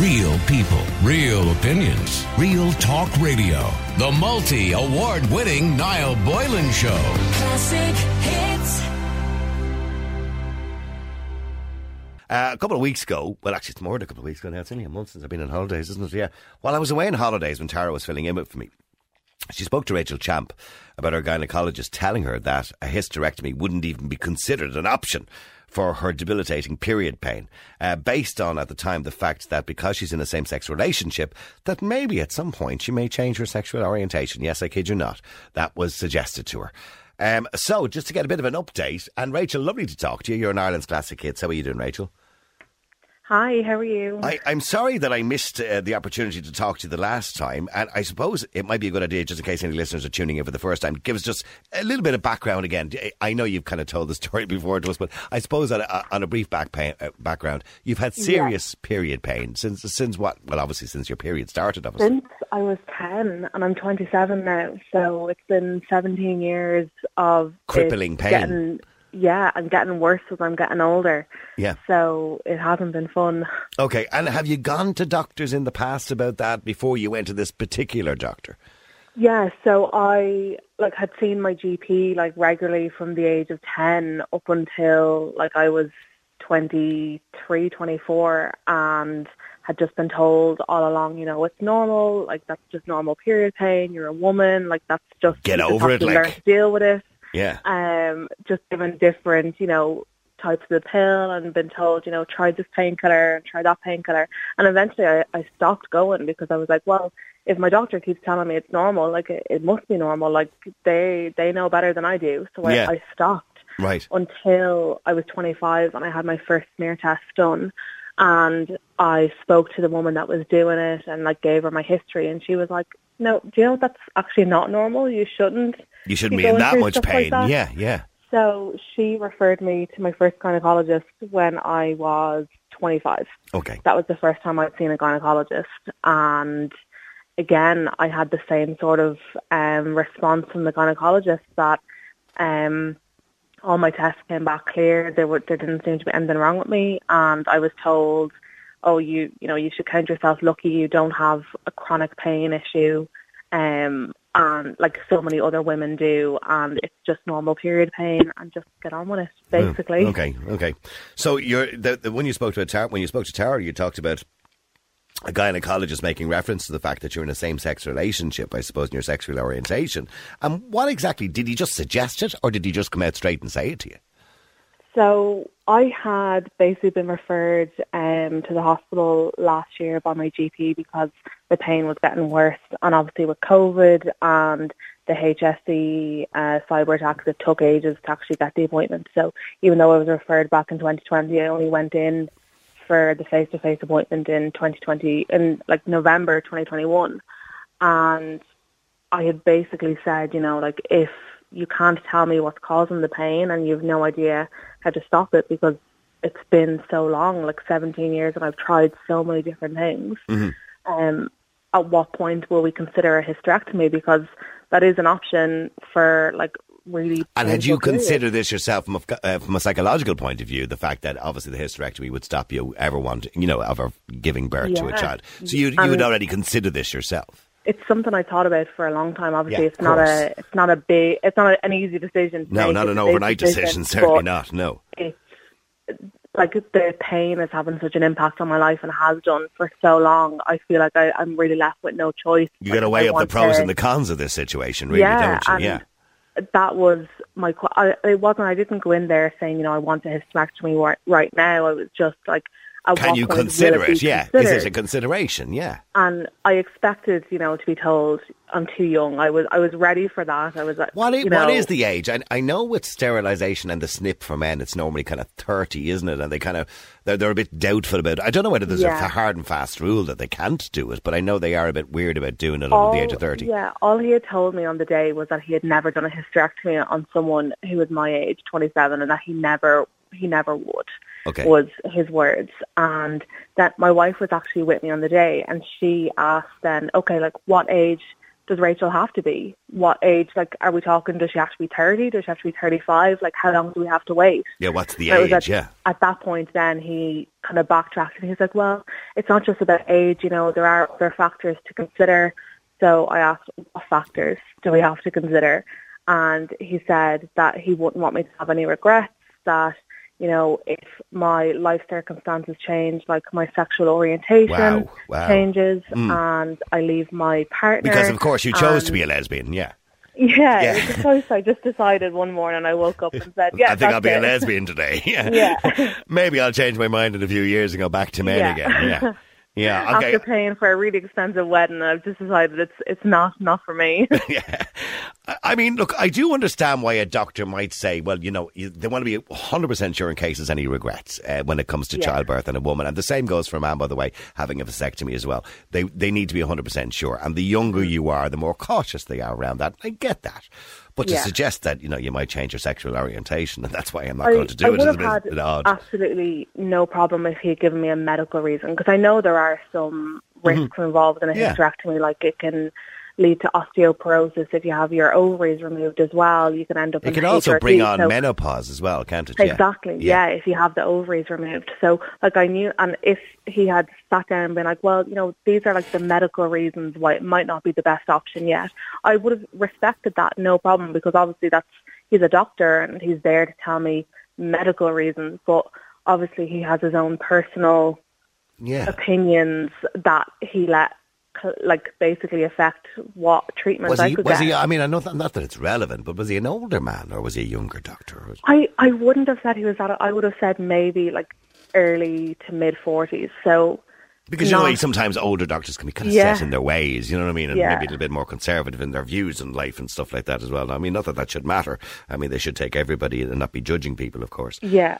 Real people, real opinions, real talk radio. The multi award winning Niall Boylan Show. Classic hits. Uh, a couple of weeks ago, well, actually, it's more than a couple of weeks ago now. It's only a month since I've been on holidays, isn't it? Yeah. While I was away on holidays when Tara was filling in for me, she spoke to Rachel Champ about her gynecologist telling her that a hysterectomy wouldn't even be considered an option for her debilitating period pain, uh, based on at the time the fact that because she's in a same-sex relationship, that maybe at some point she may change her sexual orientation. Yes, I kid you not. That was suggested to her. Um, so, just to get a bit of an update, and Rachel, lovely to talk to you. You're an Ireland's classic hits. How are you doing, Rachel? Hi, how are you? I, I'm sorry that I missed uh, the opportunity to talk to you the last time, and I suppose it might be a good idea, just in case any listeners are tuning in for the first time, give us just a little bit of background again. I know you've kind of told the story before to us, but I suppose on a, on a brief back pain, uh, background, you've had serious period pain since since what? Well, obviously since your period started, obviously. Since I was 10 and I'm 27 now, so it's been 17 years of Crippling pain. Getting, I'm getting worse as I'm getting older. Yeah. So it hasn't been fun. Okay, and have you gone to doctors in the past about that before you went to this particular doctor? Yeah, so I like had seen my GP like regularly from the age of 10 up until like I was 23, 24 and had just been told all along, you know, it's normal, like that's just normal period pain, you're a woman, like that's just Get over it, like- deal with it. Yeah. um, just given different, you know, types of the pill and been told, you know, try this painkiller and try that painkiller. And eventually I, I stopped going because I was like, well, if my doctor keeps telling me it's normal, like it, it must be normal. Like they, they know better than I do. So Yeah. I, I stopped Right. until I was 25 and I had my first smear test done. And I spoke to the woman that was doing it and like gave her my history and she was like, no, do you know that's actually not normal? You shouldn't You shouldn't be in that much stuff like pain. that. yeah, yeah. So she referred me to my first gynecologist when I was 25. Okay. That was the first time I'd seen a gynecologist. And again, I had the same sort of um, response from the gynecologist that um, all my tests came back clear. There, were, there didn't seem to be anything wrong with me. And I was told, oh, you, you know, you should count yourself lucky you don't have a chronic pain issue. Um, and like so many other women do, and it's just normal period pain, and just get on with it, hmm. basically. Oh, Okay, okay. So you're the, the, when you spoke to Tara, when you spoke to Tara, you talked about a gynecologist making reference to the fact that you're in a same-sex relationship, I suppose, in your sexual orientation. And what exactly did he just suggest it, or did he just come out straight and say it to you? So I had basically been referred um, to the hospital last year by my GP because the pain was getting worse, and obviously with COVID and the HSE uh, cyber attacks, it took ages to actually get the appointment. So even though I was referred back in 2020, I only went in for the face-to-face appointment in 2020, in like November 2021, and I had basically said, you know, like if you can't tell me what's causing the pain and you've no idea how to stop it because it's been so long, like 17 years, and I've tried so many different things. Um, at what point will we consider a hysterectomy? Because that is an option for like really. And had you periods. considered this yourself from a, uh, from a psychological point of view, the fact that obviously the hysterectomy would stop you ever wanting, you know, ever giving birth to a child? So you you would already consider this yourself. It's something I thought about for a long time. Obviously, Yeah, it's not course. a, it's not a big, it's not a, an easy decision. To No, not an overnight decision. Certainly not. No. like the pain is having such an impact on my life and has done for so long. I feel like I, I'm really left with no choice. You got to weigh up the pros to- and the cons of this situation, really, yeah, don't you? yeah. that was my. I, it wasn't. I didn't go in there saying, you know, I want a hysterectomy right, right now. I was just like, Can you consider it? Yeah. Is it a consideration? Yeah. and I expected, you know, to be told I'm too young. I was, I was ready for that. I was like, What is, you know, what is the age? I, I know with sterilisation and the snip for men, it's normally kind of 30, isn't it? And they kind of, they're, they're a bit doubtful about it. I don't know whether there's Yeah. a hard and fast rule that they can't do it, but I know they are a bit weird about doing it all, under the age of 30. Yeah, all he had told me on the day was that he had never done a hysterectomy on someone who was my age, 27, and that he never, he never would. Okay. Was his words, and that my wife was actually with me on the day, and she asked then, okay, like what age does Rachel have to be? What age? Like, are we talking? Does she have to be thirty? Does she have to be thirty-five? Like, how long do we have to wait? Yeah, what's the So age? At, Yeah. At that point, then he kind of backtracked and he's like, "Well, it's not just about age. You know, there are other factors to consider." So I asked, "What factors do we have to consider?" And he said that he wouldn't want me to have any regrets. That you know, if my life circumstances change, like my sexual orientation Wow, wow. changes, mm. and I leave my partner Because of course you chose to be a lesbian. Yeah. yeah, Yeah. it was a choice. I just decided one morning I woke up and said, "Yeah, I think I'll be a lesbian today. Yeah. Yeah. Maybe I'll change my mind in a few years and go back to men Yeah. again. Yeah. Yeah. Okay. After paying for a really expensive wedding, I've just decided it's it's not not for me. yeah. I- mean, look, I do understand why a doctor might say, well, you know, they want to be 100% sure in case there's any regrets uh, when it comes to Yeah. childbirth and a woman. And the same goes for a man, by the way, having a vasectomy as well. They, they need to be 100% sure. And the younger Mm. you are, the more cautious they are around that. I get that. But to suggest that, you know, you might change your sexual orientation, and that's why I'm not I, going to do I it, would is a bit, had odd. absolutely no problem if he had given me a medical reason because I know there are some risks involved in a Mm-hmm. Yeah. hysterectomy, like it can lead to osteoporosis if you have your ovaries removed as well. You can end up It can also HRT. bring on So- menopause as well, can't it? Exactly. Yeah. if you have the ovaries removed. So, like, I knew, and if he had sat down and been like, well, you know, these are like the medical reasons why it might not be the best option yet, I would have respected that, no problem, because obviously that's, he's a doctor and he's there to tell me medical reasons, but obviously he has his own personal Yeah. opinions that he let, like, basically affect what treatment Was I he? could Was get. he? I mean, I know not that it's relevant, but was he an older man or was he a younger doctor? Or- I, I wouldn't have said he was that. I would have said maybe like early to mid forties. So Because you know, like, sometimes older doctors can be kind of Yeah. set in their ways. You know what I mean, and Yeah. maybe a little bit more conservative in their views on life and stuff like that as well. I mean, not that that should matter. I mean, they should take everybody and not be judging people, of course. yeah.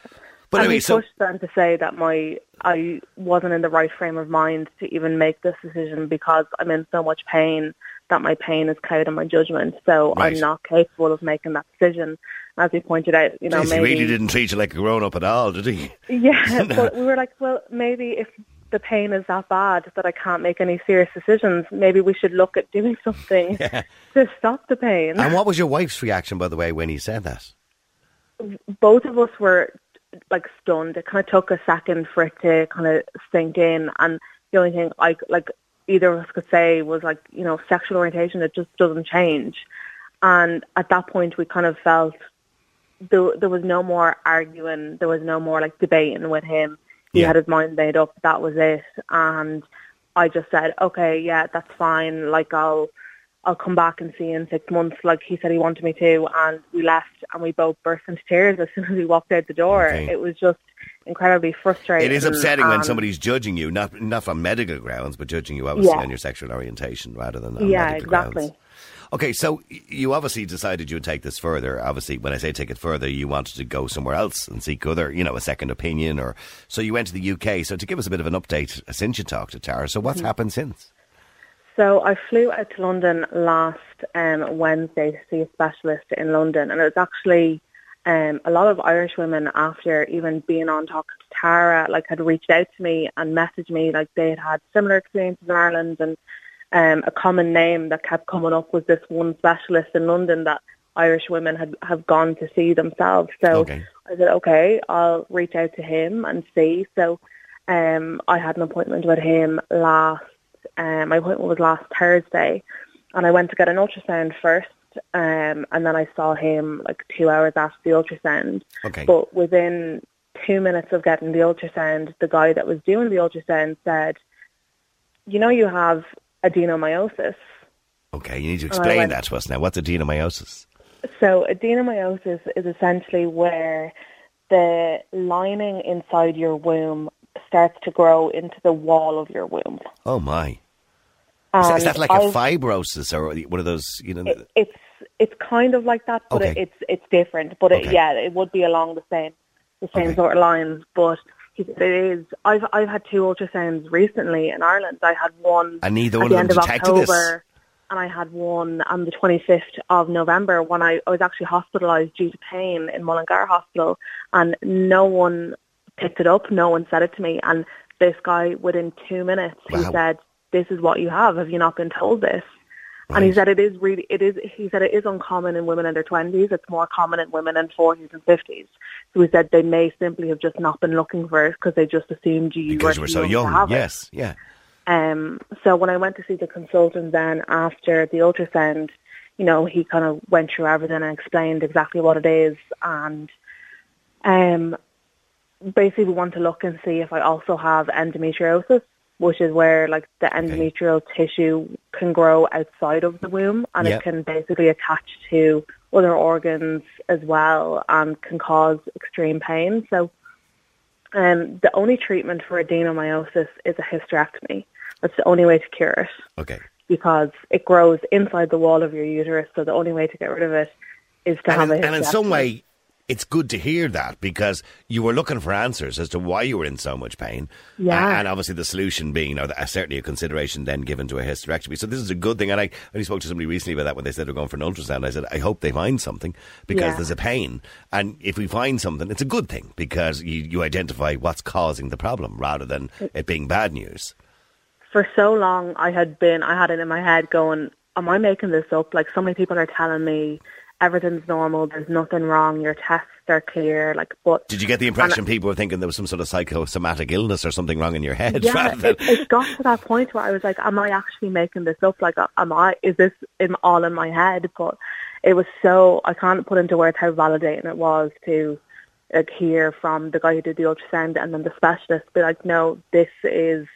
But and anyway, so- pushed them to say that my I wasn't in the right frame of mind to even make this decision because I'm in so much pain that my pain is clouding my judgment. So Right. I'm not capable of making that decision. As he pointed out, you know, Jeez, he really didn't treat you like a grown up at all, did he? Yeah, but we were like, well, maybe if the pain is that bad that I can't make any serious decisions, maybe we should look at doing something to stop the pain. And what was your wife's reaction, by the way, when he said that? both of us were like stunned. It kind of took a second for it to kind of sink in, and the only thing I like either of us could say was like, you know, sexual orientation it just doesn't change. And at that point, we kind of felt there there was no more arguing, there was no more like debating with him. He Yeah. had his mind made up. That was it, and I just said, okay, yeah, that's fine. Like I'll. I'll come back and see you in six months, like he said he wanted me to, and we left, and we both burst into tears as soon as we walked out the door. Okay. It was just incredibly frustrating. It is upsetting when somebody's judging you, not not from medical grounds, but judging you obviously Yeah. on your sexual orientation rather than on Yeah, medical exactly. grounds. Okay, so you obviously decided you would take this further. Obviously, when I say take it further, you wanted to go somewhere else and seek other, you know, a second opinion, or so you went to the UK. So to give us a bit of an update since you talked to Tara, so Mm-hmm. what's happened since? So I flew out to London last um, Wednesday to see a specialist in London, and it was actually um, a lot of Irish women after even being on Talk to Tara, like had reached out to me and messaged me like they had had similar experiences in Ireland, and um, a common name that kept coming up was this one specialist in London that Irish women had have gone to see themselves. So Okay. I said, okay, I'll reach out to him and see. So um, I had an appointment with him last. Um, my appointment was last Thursday, and I went to get an ultrasound first, um, and then I saw him like two hours after the ultrasound. Okay. But within two minutes of getting the ultrasound, the guy that was doing the ultrasound said, "You know, you have adenomyosis." Okay, you need to explain went- that to us now. What's adenomyosis? So adenomyosis is essentially where the lining inside your womb starts to grow into the wall of your womb. Oh my! Is that, is that um, like a I've- fibrosis or one of those? You know, it, it's it's kind of like that, but Okay. it, it's it's different. But Okay. it, yeah, it would be along the same the same Okay. sort of lines. But it is. I've I've had two ultrasounds recently in Ireland. I had one And neither at one the of end them of detected this? October, and I had one on the 25th of November when I, I was actually hospitalised due to pain in Mullingar Hospital, and no one picked it up. No one said it to me, and this guy within two minutes he said, "This is what you have. Have you not been told this?" And he said it is really, it is, he said it is uncommon in women in their 20s. It's more common in women in 40s and 50s. So he said they may simply have just not been looking for it because they just assumed you Because you were were so young. have it. Yes, yeah. Um, so when I went to see the consultant then after the ultrasound, you know, he kind of went through everything and explained exactly what it is and um, basically we want to look and see if I also have endometriosis, which is where like the endometrial tissue can grow outside of the womb and Yep. it can basically attach to other organs as well and can cause extreme pain. So um, the only treatment for adenomyosis is a hysterectomy. That's the only way to cure it Okay. because it grows inside the wall of your uterus. So the only way to get rid of it is to have And in, a and in some hysterectomy. way, it's good to hear that because you were looking for answers as to why you were in so much pain. Yeah. And obviously the solution being, know, certainly a consideration then given to a hysterectomy. So this is a good thing. And I only spoke to somebody recently about that when they said they're going for an ultrasound. I said, I hope they find something because Yeah. there's a pain. And if we find something, it's a good thing because you, you identify what's causing the problem rather than it being bad news. for so long I had been I had it in my head going, Am I making this up? Like so many people are telling me everything's normal, there's nothing wrong, your tests are clear, like but Did you get the impression people were thinking there was some sort of psychosomatic illness or something wrong in your head yeah, it, it got to that point where I was like, Am I actually making this up? Like am I is this in all in my head? But it was so I can't put into words how validating it was to like hear from the guy who did the ultrasound and then the specialist be like, No, this is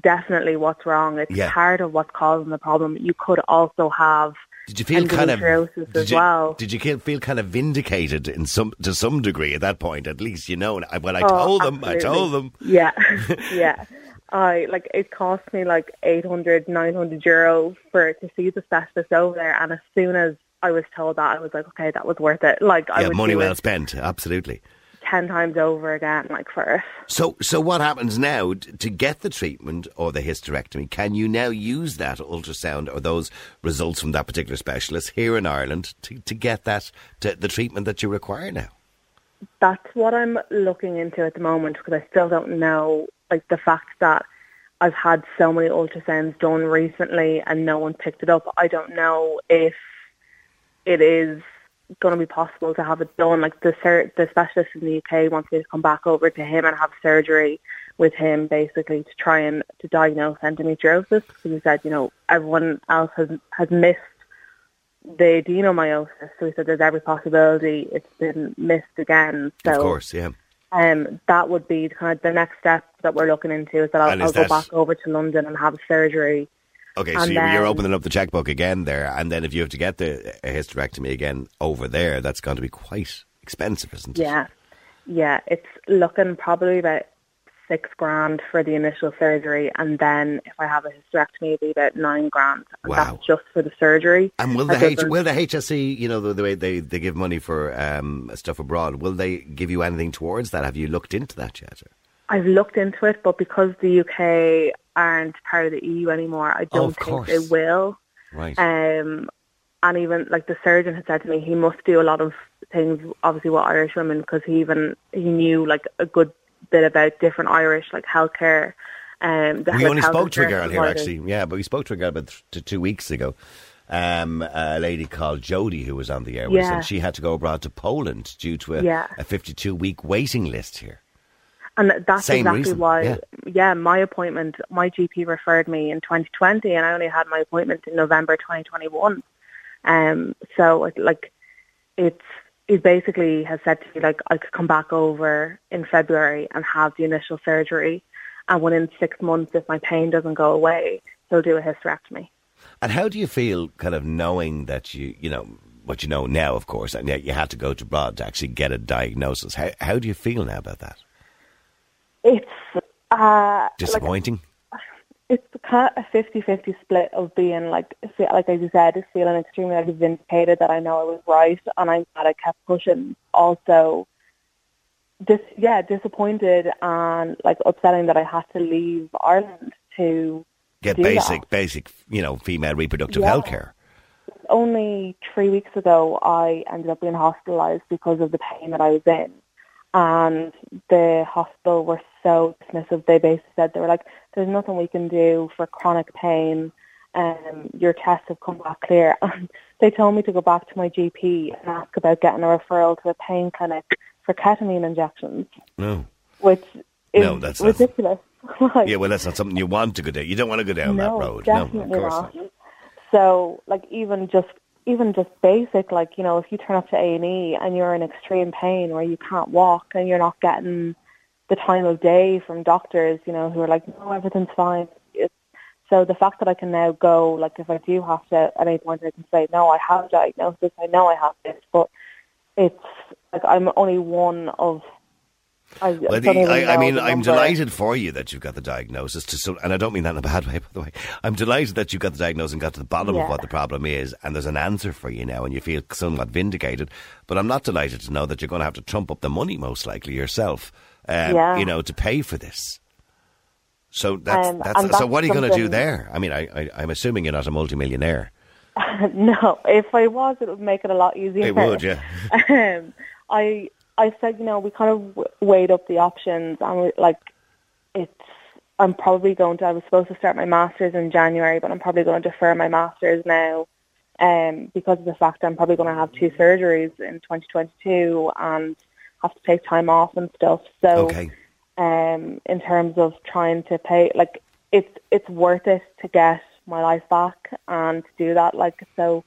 definitely what's wrong. It's Yeah. part of what's causing the problem. You could also have Did you feel kind of did as you, well. Did you feel- feel kind of vindicated in some to some degree at that point? At least you know. I- When I Oh, told them, I told them. Yeah, yeah. I like it cost me like 800, 900 euro for to see the specialist over there, and as soon as I was told that, I was like, okay, that was worth it. Like I Yeah, money well it spent. Absolutely. Ten times over again, like for. So, so what happens now to get the treatment or the hysterectomy? Can you now use that ultrasound or those results from that particular specialist here in Ireland to, to get that to the treatment that you require now? That's what I'm looking into at the moment because I still don't know, like the fact that I've had so many ultrasounds done recently and no one picked it up. I don't know if it is going to be possible to have it done. Like the sur- the specialist in the UK wants me to come back over to him and have surgery with him, basically to try and to diagnose endometriosis. Because he said, you know, everyone else has has missed the adenomyosis, so he said there's every possibility it's been missed again. So of course, yeah. um, that would be kind of the next step that we're looking into is that I'll, is I'll go back over to London and have surgery. Okay, so And you're, you're opening up the checkbook again there, and then if you have to get the a hysterectomy again over there, that's going to be quite expensive, isn't it? Yeah, yeah, it's looking probably about six grand for the initial surgery, and then if I have a hysterectomy, it'll be about nine grand. And Wow. That's just for the surgery. And will the H, will the HSE, you know, the, the way they, they give money for um, stuff abroad, will they give you anything towards that? Have you looked into that yet? I've looked into it, but because the UK aren't part of the EU anymore, I Oh, don't of think they will. Right. Um, and even like the surgeon had said to me, he must do a lot of things, obviously with Irish women, because he even he knew like a good bit about different Irish like healthcare. Um, we only spoke to a girl here, actually. Yeah, but we spoke to a girl about th- t- two weeks ago. Um, a lady called Jody who was on the air with us, Yeah. and she had to go abroad to Poland due to a, Yeah. a 52 week waiting list here. And that's Same exactly reason, why, yeah. my appointment, my GP referred me in 2020 and I only had my appointment in November 2021. Um, so it, like, it's, he basically has said to me, like, I could come back over in February and have the initial surgery. And within six months, if my pain doesn't go away, he'll do a hysterectomy. And how do you feel, kind of knowing that you, you know, what you know now, of course, and yet you had to go to abroad to actually get a diagnosis? How, how do you feel now about that? It's, uh, like, Disappointing? it's kind of a 50-50 split of being like, like as you said, feeling extremely like vindicated that I know I was right and I'm glad I kept pushing. Also, just yeah, disappointed and like upsetting that I had to leave Ireland to get basic, that. basic, you know, female reproductive Yeah. health care. Only three weeks ago, I ended up being hospitalised because of the pain that I was in. And the hospital were so dismissive. They basically said, they were like, there's nothing we can do for chronic pain. um, your tests have come back clear. And they told me to go back to my GP and ask about getting a referral to a pain clinic for ketamine injections, No. which is No, that's- ridiculous. Like, Yeah, well, that's not something you want to go down. You don't want to go down no, that road. No, of definitely course not. not. So, like, even just even just basic, like you know, if you turn up to A and E and you're in extreme pain or you can't walk and you're not getting the time of day from doctors, you know, who are like, no, everything's fine. It's, so the fact that I can now go, like, if I do have to at any point, I can say, no, I have a diagnosis. I know I have this, but it's like I'm only one of. I, I, I mean, I'm number. delighted for you that you've got the diagnosis. To some, and I don't mean that in a bad way, by the way. I'm delighted that you got the diagnosis and got to the bottom of what the problem is, and there's an answer for you now, and you feel somewhat vindicated. But I'm not delighted to know that you're going to have to trump up the money, most likely yourself, um, Yeah. you know, to pay for this. So that's, Um, that's, and so. What are you going to do there? I mean, I, I, I'm assuming you're not a multimillionaire. no, if I was, it would make it a lot easier. It would, yeah. um, I I said, you know, we kind of w- weighed up the options, and we, like, it's. I'm probably going to. I was supposed to start my masters in January, but I'm probably going to defer my masters now, um, because of the fact I'm probably going to have two surgeries in 2022 and have to take time off and stuff. So, Okay. um, in terms of trying to pay, like, it's it's worth it to get my life back and to do that. Like, so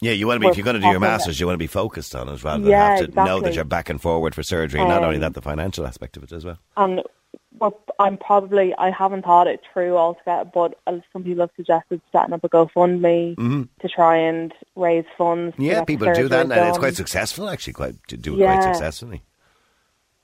Yeah, you want to be, if you're going to do your masters, you want to be focused on it rather than Yeah, have to know that you're back and forward for surgery. and not only Um, that, the financial aspect of it as well. And well, I'm probably I haven't thought it through altogether, but uh, some people have suggested setting up a GoFundMe to try and raise funds. Mm-hmm. Yeah, people do that, surgery and it's quite successful, actually. Quite to do it quite successfully.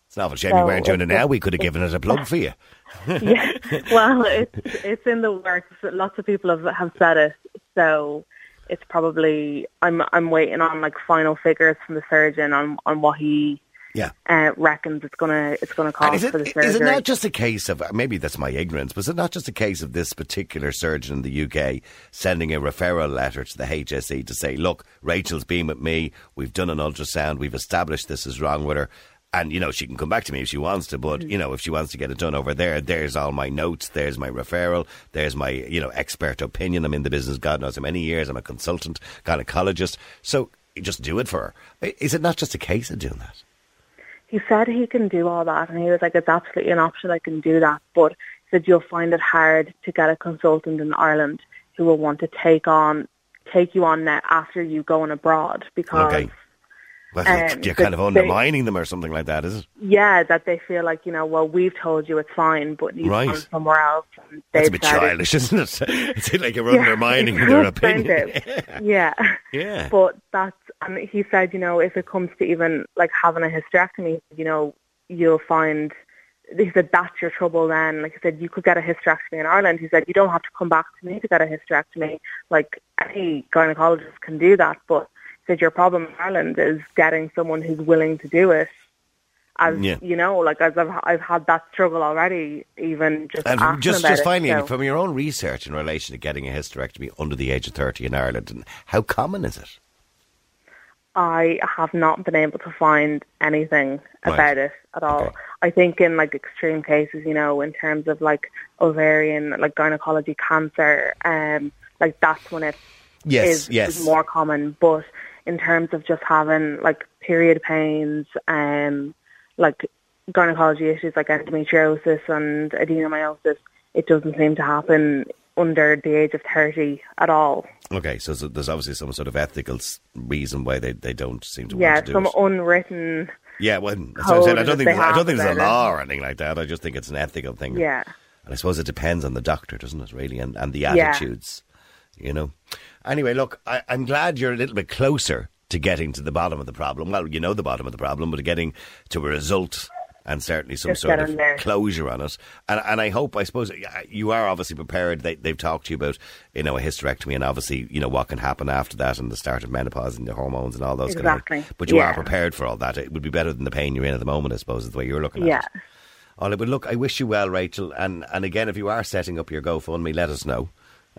It's an awful shame you weren't doing it now. We could have given it a plug for you. yeah. Well, it's it's in the works. Lots of people have have said it, so it's probably I'm I'm waiting on like final figures from the surgeon on on what he Yeah. uh, reckons it's gonna it's gonna cost it, for the surgery. is it not just a case of maybe that's my ignorance, but is it not just a case of this particular surgeon in the UK sending a referral letter to the HSE to say, "Look, Rachel's been with me. We've done an ultrasound. We've established this is wrong with her." And you know she can come back to me if she wants to, but mm. you know if she wants to get it done over there, there's all my notes, there's my referral, there's my you know expert opinion. I'm in the business, God knows how many years. I'm a consultant, gynecologist, so just do it for her. Is it not just a case of doing that? he said he can do all that, and he was like, "It's absolutely an option. I can do that." But he said you'll find it hard to get a consultant in Ireland who will want to take on take you on now after you going abroad because Okay. Well, Um, you're kind of they- undermining them or something like that, is it? yeah, that they feel like you know, well, we've told you it's fine, but you've Right. gone somewhere else. And That's a bit childish, isn't it? It's like you're Yeah, undermining their opinion. yeah. Yeah. But that's, and he said, you know, if it comes to even like having a hysterectomy, you know, you'll find, he said, that's your trouble then. Like he said, you could get a hysterectomy in Ireland. He said, you don't have to come back to me to get a hysterectomy. Like any gynecologist can do that. But your problem in Ireland is getting someone who's willing to do it. As Yeah. you know, like as I've I've had that struggle already, even just And just, just finally, so. from your own research in relation to getting a hysterectomy under the age of 30 in Ireland, and how common is it? I have not been able to find anything Right. about it at all. Okay. I think in like extreme cases, you know, in terms of like ovarian, like gynecology cancer, um, like that's when it Yes, is, yes. is more common. But in terms of just having like period pains, um, like gynecology issues like endometriosis and adenomyosis, it doesn't seem to happen under the age of 30 at all. Okay, so, so there's obviously some sort of ethical reason why they, they don't seem to Yeah, want to do Yeah, some it. unwritten, Yeah, well, I'm saying. I don't think there's, I don't think there's a law or anything like that. I just think it's an ethical thing. yeah. And I suppose it depends on the doctor, doesn't it, really, and, and the Yeah. You know. Anyway, look, I, I'm glad you're a little bit closer to getting to the bottom of the problem. Well, you know the bottom of the problem, but getting to a result and certainly some Just sort of there. closure on it. And and I hope, I suppose, you are obviously prepared. They, they've talked to you about, you know, a hysterectomy and obviously, you know, what can happen after that and the start of menopause and the hormones and all those kind of Exactly. things. But you Yeah. are prepared for all that. It would be better than the pain you're in at the moment, I suppose, is the way you're looking at Yeah. it. All right, but look, I wish you well, Rachel. And, and again, if you are setting up your GoFundMe, let us know.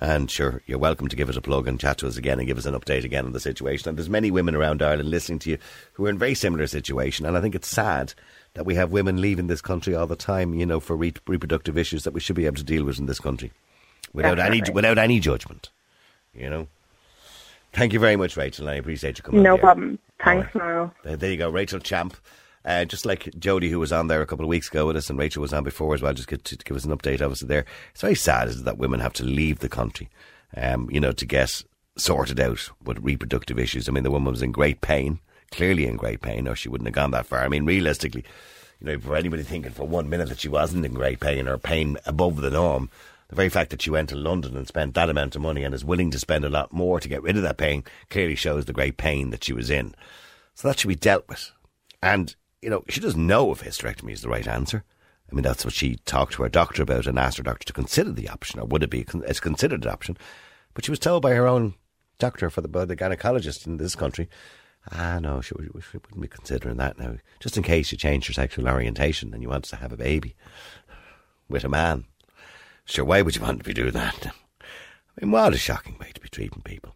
And sure, you're welcome to give us a plug and chat to us again and give us an update again on the situation. And there's many women around Ireland listening to you who are in a very similar situation. And I think it's sad that we have women leaving this country all the time, you know, for re- reproductive issues that we should be able to deal with in this country. without any without any judgment. You know. Thank you very much, Rachel. I appreciate you coming. No problem. Thanks, All Niall. There, there you go, Rachel Champ. Uh, just like Jody, who was on there a couple of weeks ago with us, and Rachel was on before as well, just to, give us an update. Obviously, there, it's very sad that women have to leave the country, um, you know, to get sorted out with reproductive issues. I mean, the woman was in great pain, clearly in great pain, or she wouldn't have gone that far. I mean, realistically, you know, for anybody thinking for one minute that she wasn't in great pain or pain above the norm, the very fact that she went to London and spent that amount of money and is willing to spend a lot more to get rid of that pain clearly shows the great pain that she was in. So that should be dealt with. And, you know, she doesn't know if hysterectomy is the right answer. I mean, that's what she talked to her doctor about and asked her doctor to consider the option, or would it be as considered an option? But she was told by her own doctor, for the, by the gynecologist in this country, ah, no, she, she wouldn't be considering that now. Just in case you changed your sexual orientation and you wanted to have a baby with a man. Sure, why would you want to be doing that? I mean, what a shocking way to be treating people.